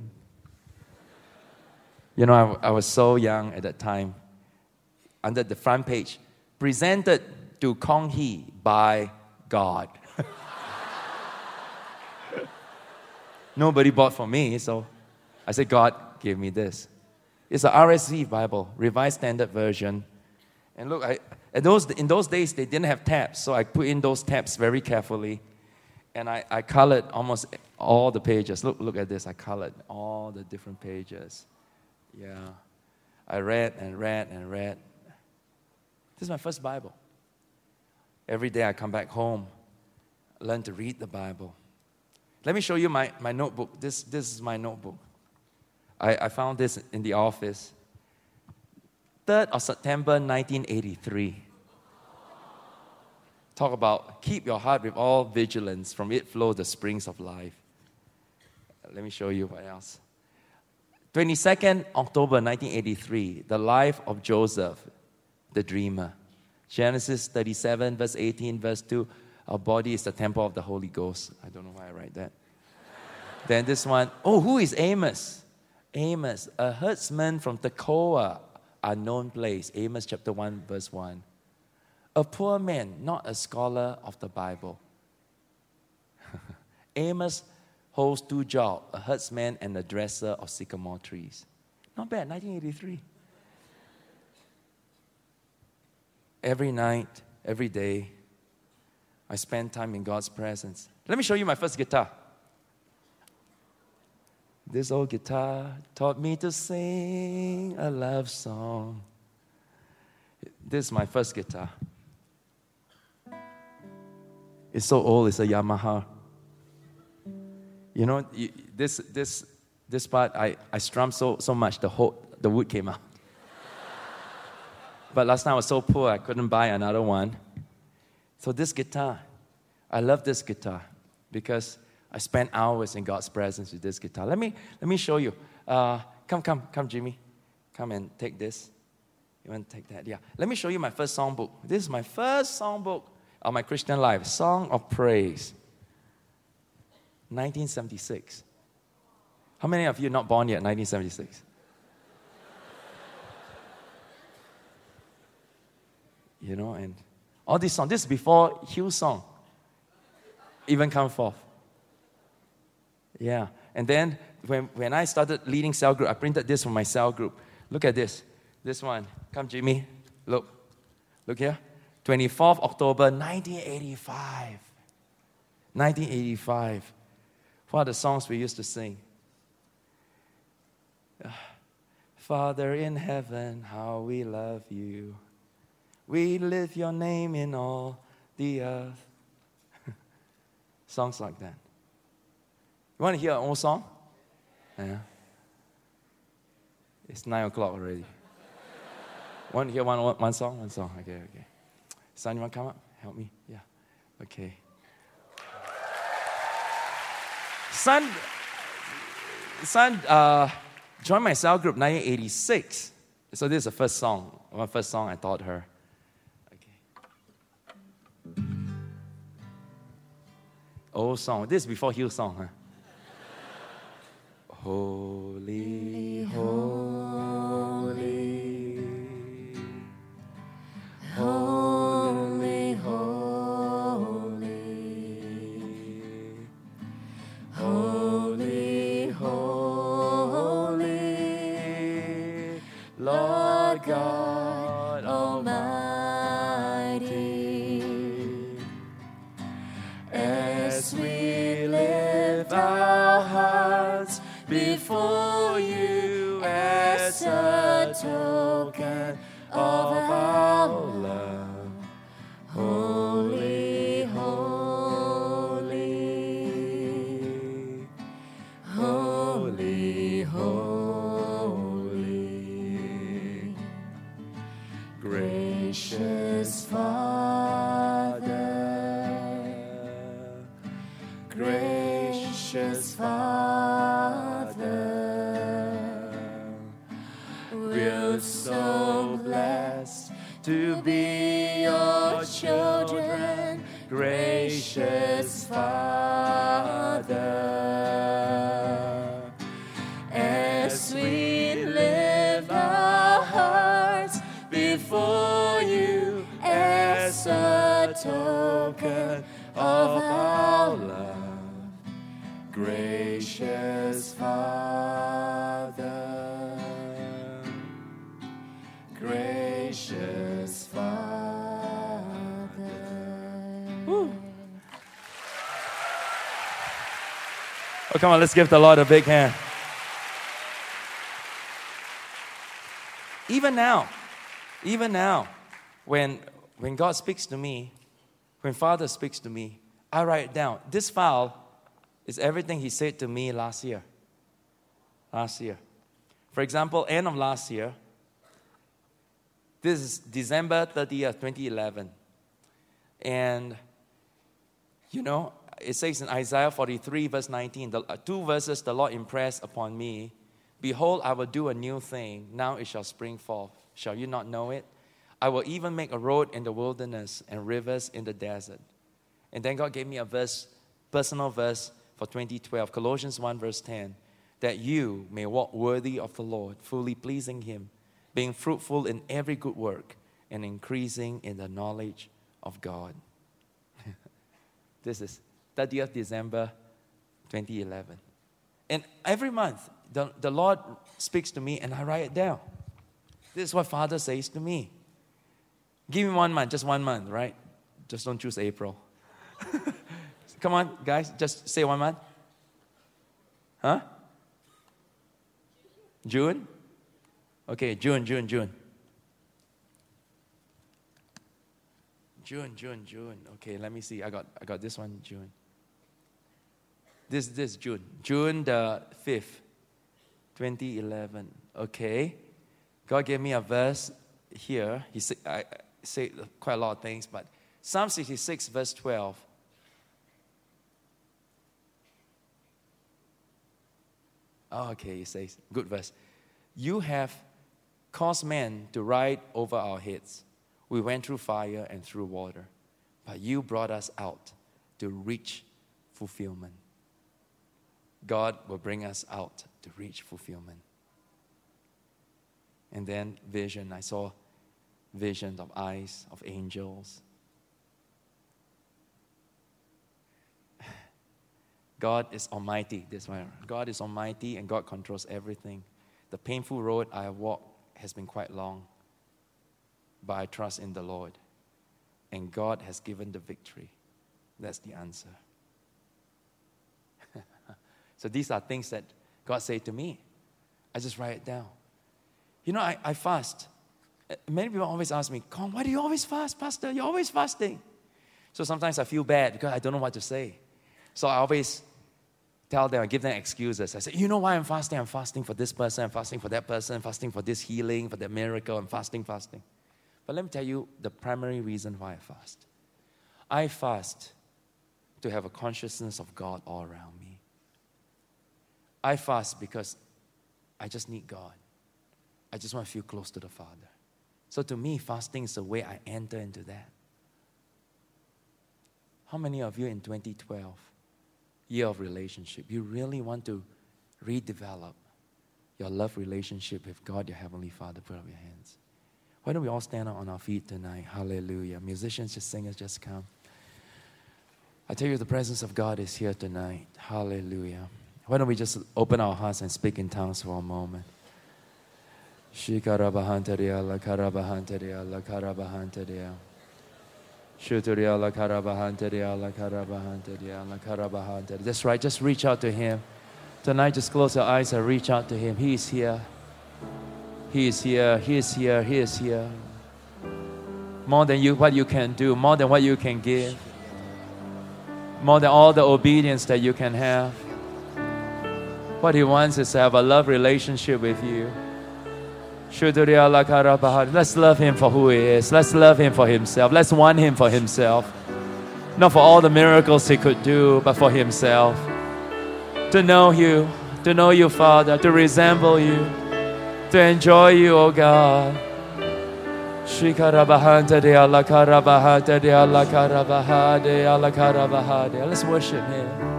You know, I, I was so young at that time. Under the front page, presented to Kong Hee by God. Nobody bought for me, so I said, God gave me this. It's a RSV Bible, Revised Standard Version. And look, I, at those, in those days, they didn't have tabs, so I put in those tabs very carefully. And I, I colored almost all the pages. Look, look at this. I colored all the different pages. Yeah. I read and read and read. This is my first Bible. Every day I come back home, learn to read the Bible. Let me show you my, my notebook. This, this is my notebook. I, I found this in the office. 3rd of September 1983. Talk about keep your heart with all vigilance, from it flow the springs of life. Let me show you what else. 22nd October 1983, the life of Joseph, the dreamer. Genesis 37, verse 18, verse 2. Our body is the temple of the Holy Ghost. I don't know why I write that. then this one, oh, who is Amos? Amos, a herdsman from Tekoa, unknown place. Amos chapter 1, verse 1. A poor man, not a scholar of the Bible. Amos holds two jobs a herdsman and a dresser of sycamore trees. Not bad, 1983. Every night, every day, I spend time in God's presence. Let me show you my first guitar. This old guitar taught me to sing a love song. This is my first guitar. It's so old, it's a Yamaha. You know, this, this, this part, I, I strummed so, so much, the, whole, the wood came out. but last night I was so poor, I couldn't buy another one. So this guitar, I love this guitar because I spent hours in God's presence with this guitar. Let me, let me show you. Uh, come, come, come, Jimmy. Come and take this. You want to take that? Yeah. Let me show you my first songbook. This is my first songbook of my Christian life Song of Praise. 1976. How many of you not born yet, 1976? you know, and all these songs. This is before Hillsong even come forth. Yeah. And then when, when I started leading cell group, I printed this for my cell group. Look at this. This one. Come, Jimmy. Look. Look here. 24th October 1985. 1985. What are the songs we used to sing? Father in heaven, how we love you. We lift your name in all the earth. Songs like that. You want to hear an old song? Yeah. It's nine o'clock already. want to hear one, one song? One song. Okay, okay. Sun, you want to come up? Help me? Yeah. Okay. Sun, Sun uh, joined my cell group 1986. So this is the first song. My first song I taught her. Okay. Old song. This is before Hillsong, huh? Holy, holy, token Oh, come on, let's give the Lord a big hand. Even now, even now, when, when God speaks to me, when Father speaks to me, I write it down. This file is everything He said to me last year. Last year. For example, end of last year, this is December 30th, 2011. And, you know, it says in Isaiah 43, verse 19, the, uh, two verses the Lord impressed upon me Behold, I will do a new thing. Now it shall spring forth. Shall you not know it? I will even make a road in the wilderness and rivers in the desert. And then God gave me a verse, personal verse for 2012, Colossians 1, verse 10, that you may walk worthy of the Lord, fully pleasing Him, being fruitful in every good work and increasing in the knowledge of God. this is 30th December 2011. And every month, the, the Lord speaks to me and I write it down. This is what Father says to me. Give me one month, just one month, right? Just don't choose April. Come on, guys, just say one month. Huh? June? Okay, June, June, June. June, June, June. Okay, let me see. I got I got this one, June. This this June. June the 5th, 2011. Okay. God gave me a verse here. He said I say quite a lot of things, but Psalm 66, verse 12. Oh, okay, he says, good verse. You have caused men to ride over our heads. We went through fire and through water, but you brought us out to reach fulfillment. God will bring us out to reach fulfillment. And then vision, I saw visions of eyes of angels. God is almighty. This one. God is almighty and God controls everything. The painful road I have walked has been quite long but I trust in the Lord. And God has given the victory. That's the answer. So these are things that God said to me. I just write it down. You know, I, I fast. Uh, many people always ask me, Kong, why do you always fast, Pastor? You're always fasting. So sometimes I feel bad because I don't know what to say. So I always tell them, I give them excuses. I say, you know why I'm fasting? I'm fasting for this person, I'm fasting for that person, I'm fasting for this healing, for that miracle, I'm fasting, fasting. But let me tell you the primary reason why I fast. I fast to have a consciousness of God all around me. I fast because I just need God. I just want to feel close to the Father. So to me, fasting is the way I enter into that. How many of you in 2012, year of relationship, you really want to redevelop your love relationship with God, your Heavenly Father? Put up your hands. Why don't we all stand up on our feet tonight? Hallelujah. Musicians, just singers, just come. I tell you, the presence of God is here tonight. Hallelujah. Why don't we just open our hearts and speak in tongues for a moment? Shikarabahantaria la karabahantaria la karabahantaria. Shuturia la karabahantaria. That's right, just reach out to Him. Tonight, just close your eyes and reach out to Him. He is here. He is here, He is here, He is here. More than you, what you can do, more than what you can give, more than all the obedience that you can have. What He wants is to have a love relationship with you. Let's love Him for who He is. Let's love Him for Himself. Let's want Him for Himself. Not for all the miracles He could do, but for Himself. To know you, to know you, Father, to resemble you to enjoy you, O God. Let's worship Him.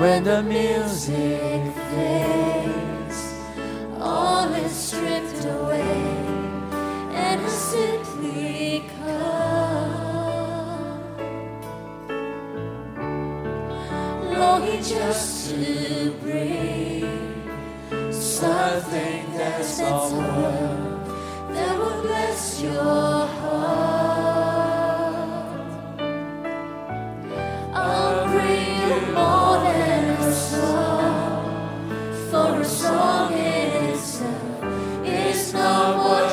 When the music fades, all is stripped away, and I simply come, longing just to bring something that's of worth that will bless your heart. I'll bring you more song in itself is not what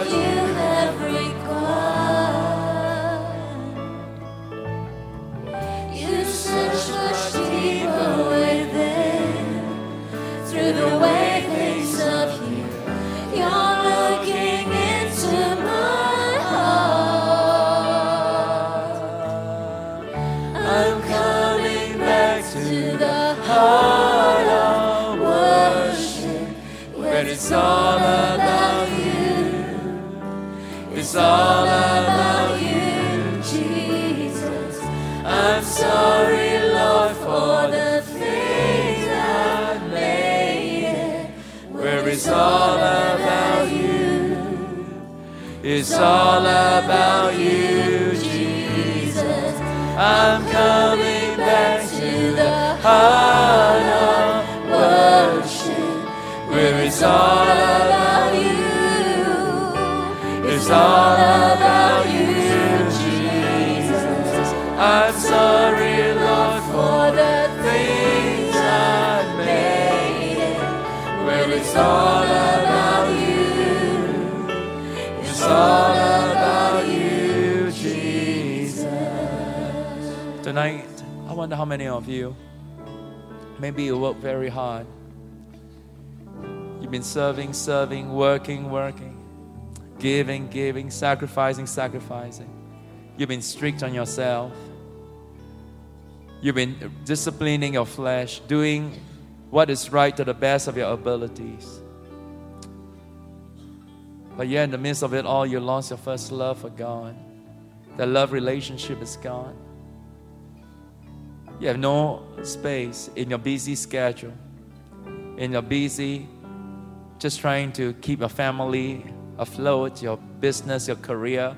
It's all about you, Jesus. I'm coming back to the heart of worship, where it's all about you. It's all Tonight, I wonder how many of you, maybe you work very hard. You've been serving, serving, working, working, giving, giving, sacrificing, sacrificing. You've been strict on yourself. You've been disciplining your flesh, doing what is right to the best of your abilities. But yet, in the midst of it all, you lost your first love for God. That love relationship is gone. You have no space in your busy schedule, in your busy, just trying to keep your family afloat, your business, your career,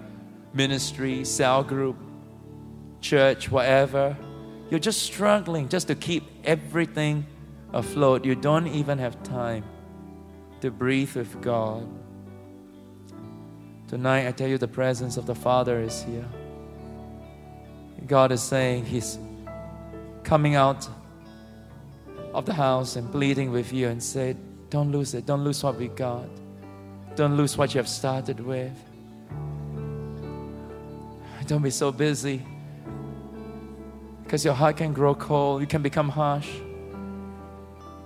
ministry, cell group, church, whatever. You're just struggling just to keep everything afloat. You don't even have time to breathe with God. Tonight, I tell you, the presence of the Father is here. God is saying He's coming out of the house and pleading with you and said, Don't lose it. Don't lose what we got. Don't lose what you have started with. Don't be so busy because your heart can grow cold. You can become harsh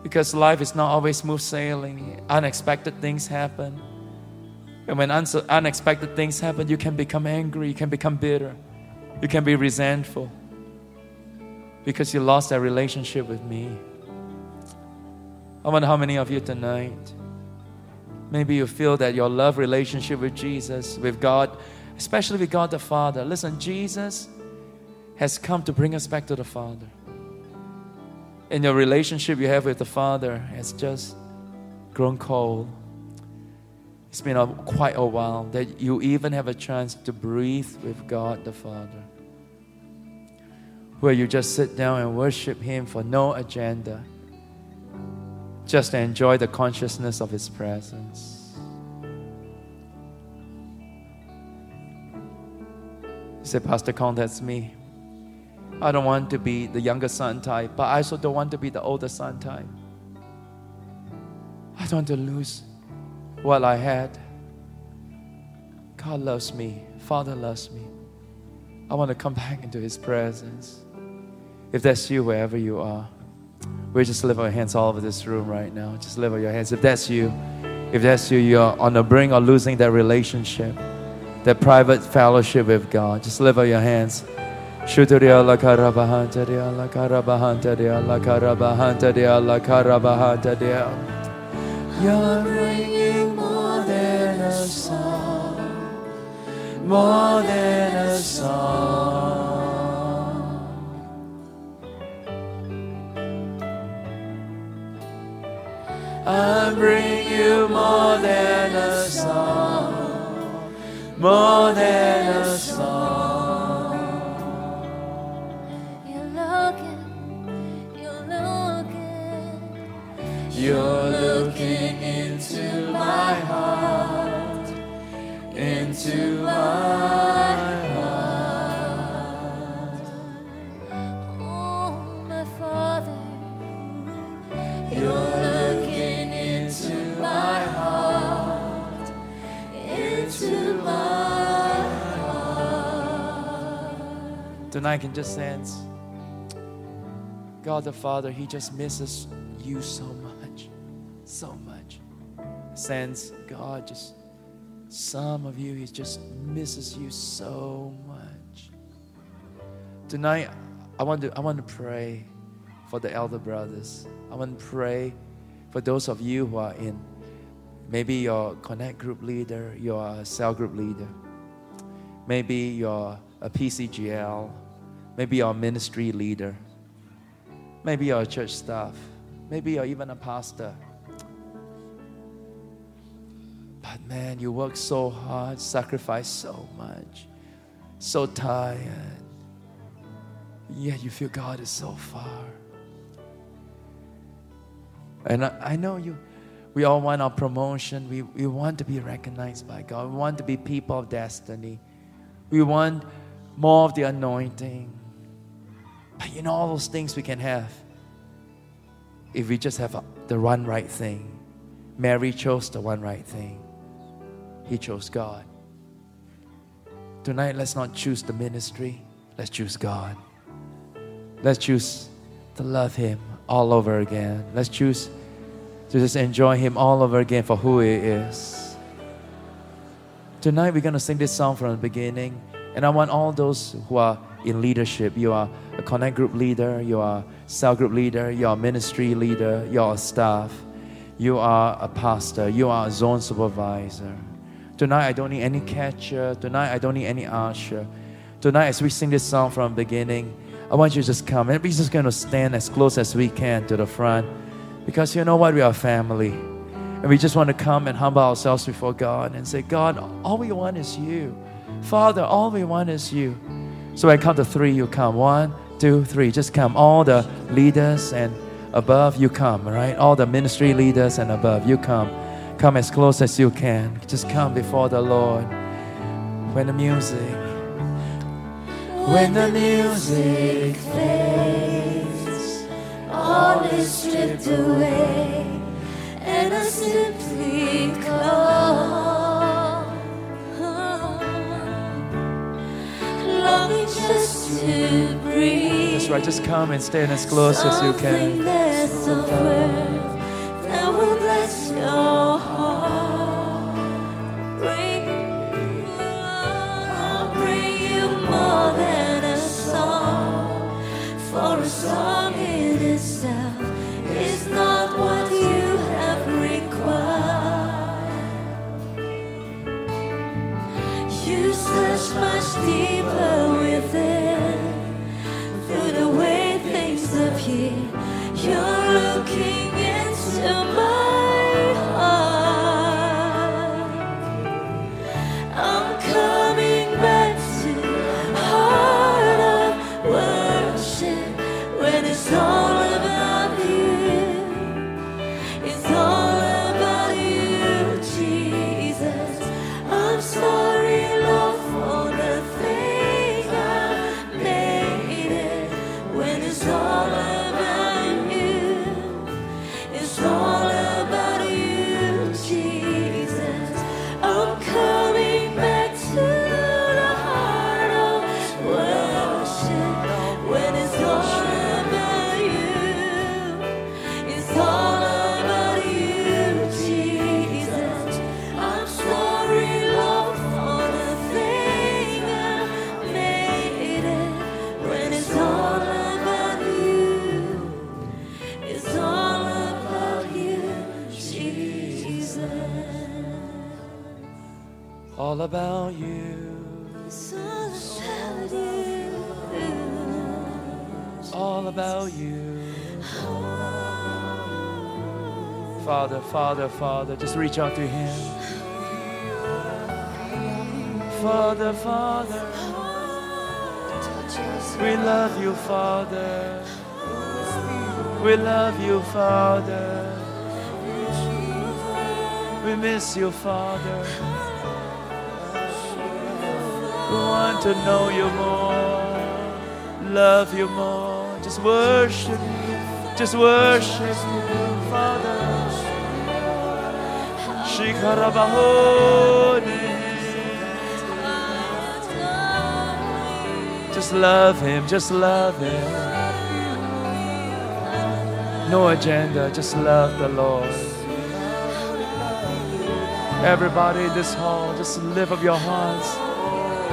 because life is not always smooth sailing. Unexpected things happen. And when unexpected things happen, you can become angry, you can become bitter, you can be resentful because you lost that relationship with me. I wonder how many of you tonight, maybe you feel that your love relationship with Jesus, with God, especially with God the Father. Listen, Jesus has come to bring us back to the Father. And your relationship you have with the Father has just grown cold. It's been a, quite a while that you even have a chance to breathe with God the Father. Where you just sit down and worship Him for no agenda, just to enjoy the consciousness of His presence. You say, Pastor Kong, that's me. I don't want to be the younger son type, but I also don't want to be the older son type. I don't want to lose what I had. God loves me. Father loves me. I want to come back into His presence. If that's you, wherever you are, we just lift our hands all over this room right now. Just lift up your hands. If that's you, if that's you, you're on the brink of losing that relationship, that private fellowship with God. Just lift up your hands. You're bringing more than a song, more than a song. I bring you more than a song, more than a song. You're looking, you're looking, You're looking into my heart, into into my heart. Tonight can just sense God the Father, He just misses you so much. So much. Sense God just some of you He just misses you so much. Tonight I want to I want to pray for the elder brothers. I want to pray for those of you who are in maybe you're connect group leader, you're cell group leader. Maybe you're a PCGL, maybe you're a ministry leader. Maybe you're a church staff. Maybe you're even a pastor. But man, you work so hard, sacrifice so much, so tired. Yet you feel God is so far. And I, I know you, we all want our promotion. We, we want to be recognized by God. We want to be people of destiny. We want more of the anointing. But you know, all those things we can have if we just have the one right thing. Mary chose the one right thing, He chose God. Tonight, let's not choose the ministry, let's choose God. Let's choose to love Him all over again. Let's choose to just enjoy Him all over again for who He is. Tonight, we're going to sing this song from the beginning. And I want all those who are in leadership you are a connect group leader, you are cell group leader, you are ministry leader, you are staff, you are a pastor, you are a zone supervisor. Tonight, I don't need any catcher. Tonight, I don't need any usher. Tonight, as we sing this song from the beginning, I want you to just come. Everybody's just going to stand as close as we can to the front. Because you know what? We are family. And we just want to come and humble ourselves before God and say, God, all we want is you. Father, all we want is you. So I count to three, you come. One, two, three. Just come. All the leaders and above, you come, right? All the ministry leaders and above, you come. Come as close as you can. Just come before the Lord. When the music, when the music fades, all is stripped away, and I simply come, That's right. Just come and stand as close as you can. Father, Father, just reach out to Him. Father, Father, we love you, Father. We love you, Father. We miss you, Father. We want to know you more, love you more. Just worship just worship Father. Just love him, just love him. No agenda, just love the Lord. Everybody in this hall, just lift up your hearts.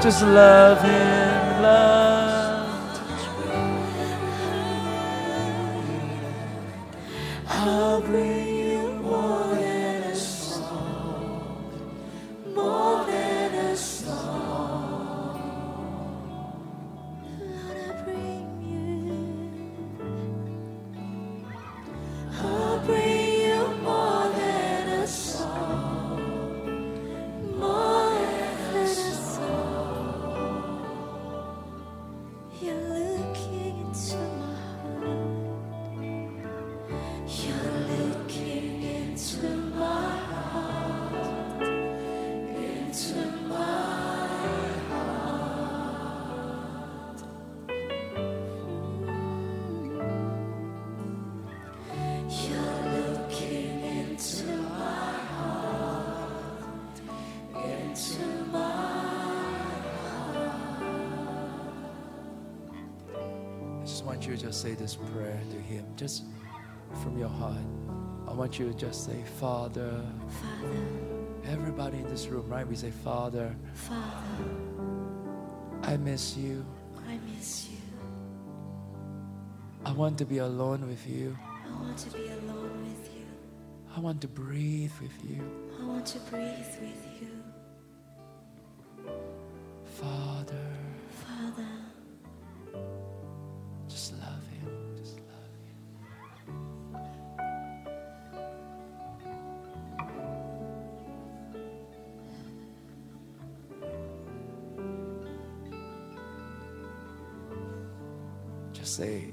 Just love him, love. Just from your heart. I want you to just say, Father. Father, Everybody in this room, right? We say, Father, Father, I miss you. I miss you. I want to be alone with you. I want to be alone with you. I want to breathe with you. I want to breathe with you. Say,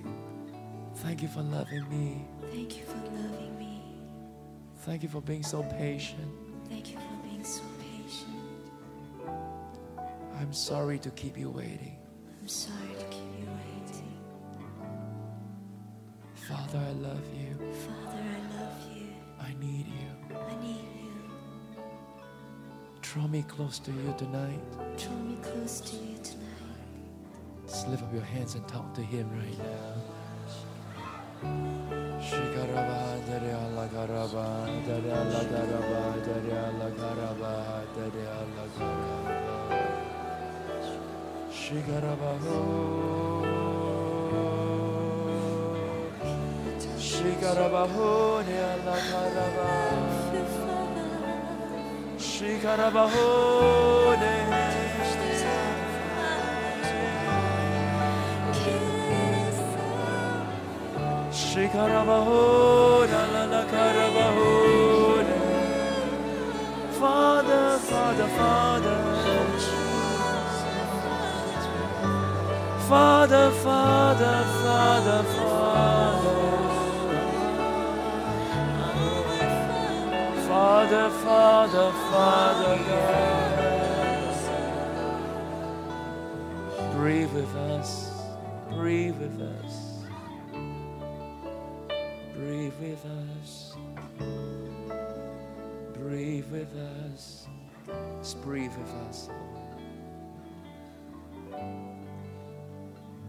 Thank you for loving me. thank you for loving me. Thank you for being so patient. Thank you for being so patient. I'm sorry to keep you waiting. I'm sorry to keep you waiting. Father, I love you. Father, I love you. I need you. I need you. Draw me close to you tonight. Draw me close to you tonight. Lift up your hands and talk to Him right now. Shikaraba, Father, Father, Father. Father, Father, Father, Father. Father, Father, Father. With us. Just breathe with us.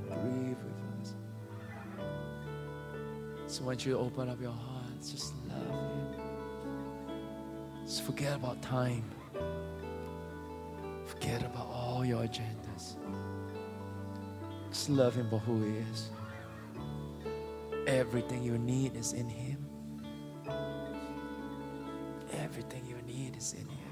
Breathe with us. So want you open up your hearts. Just love Him. Just forget about time. Forget about all your agendas. Just love Him for who He is. Everything you need is in Him. Everything you need is in Him.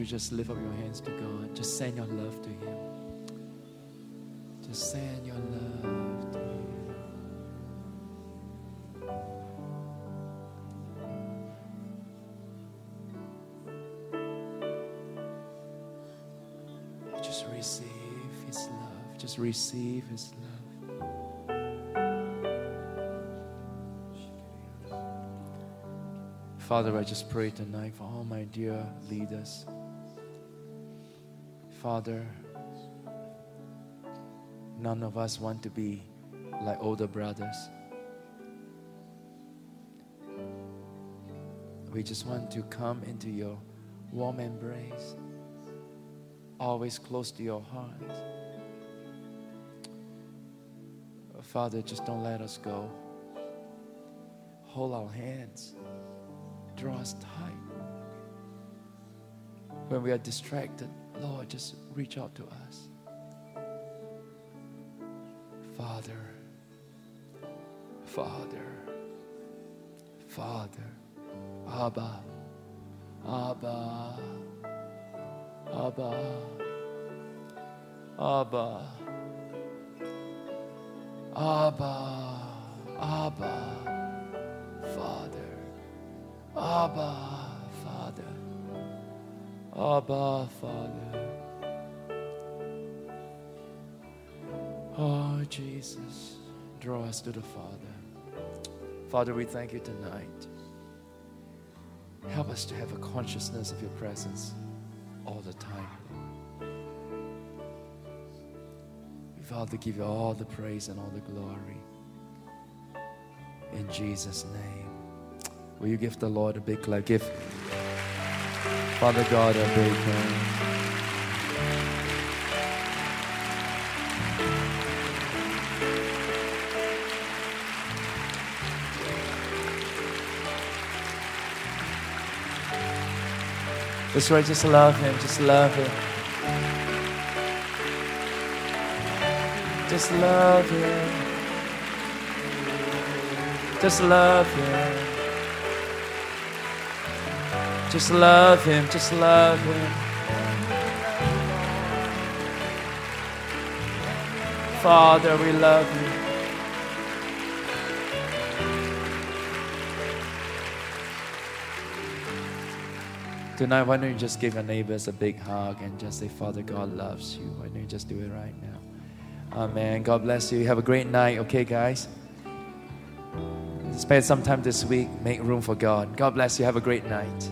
You just lift up your hands to God? Just send your love to Him. Just send your love to Him. Just receive His love. Just receive His love. Father, I just pray tonight for all my dear leaders. Father, none of us want to be like older brothers. We just want to come into your warm embrace, always close to your heart. Father, just don't let us go. Hold our hands draw us tight. When we are distracted, Lord, just reach out to us. Father, Father, Father, Abba, Abba, Abba, Abba, Abba, Abba, Father. Abba. Abba, Father. Oh, Jesus, draw us to the Father. Father, we thank you tonight. Help us to have a consciousness of your presence all the time. We vow to give you all the praise and all the glory. In Jesus' name. Will you give the Lord a big clap? Give Father God a big clap. That's right, just love Him, just love Him. Just love Him. Just love Him. Just love him, just love him. Father, we love you. Tonight, why don't you just give your neighbors a big hug and just say, Father, God loves you. Why don't you just do it right now? Amen. God bless you. Have a great night, okay, guys? Spend some time this week. Make room for God. God bless you. Have a great night.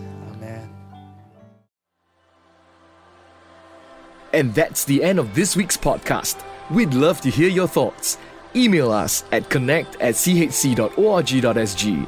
And that's the end of this week's podcast. We'd love to hear your thoughts. Email us at connect at chc.org.sg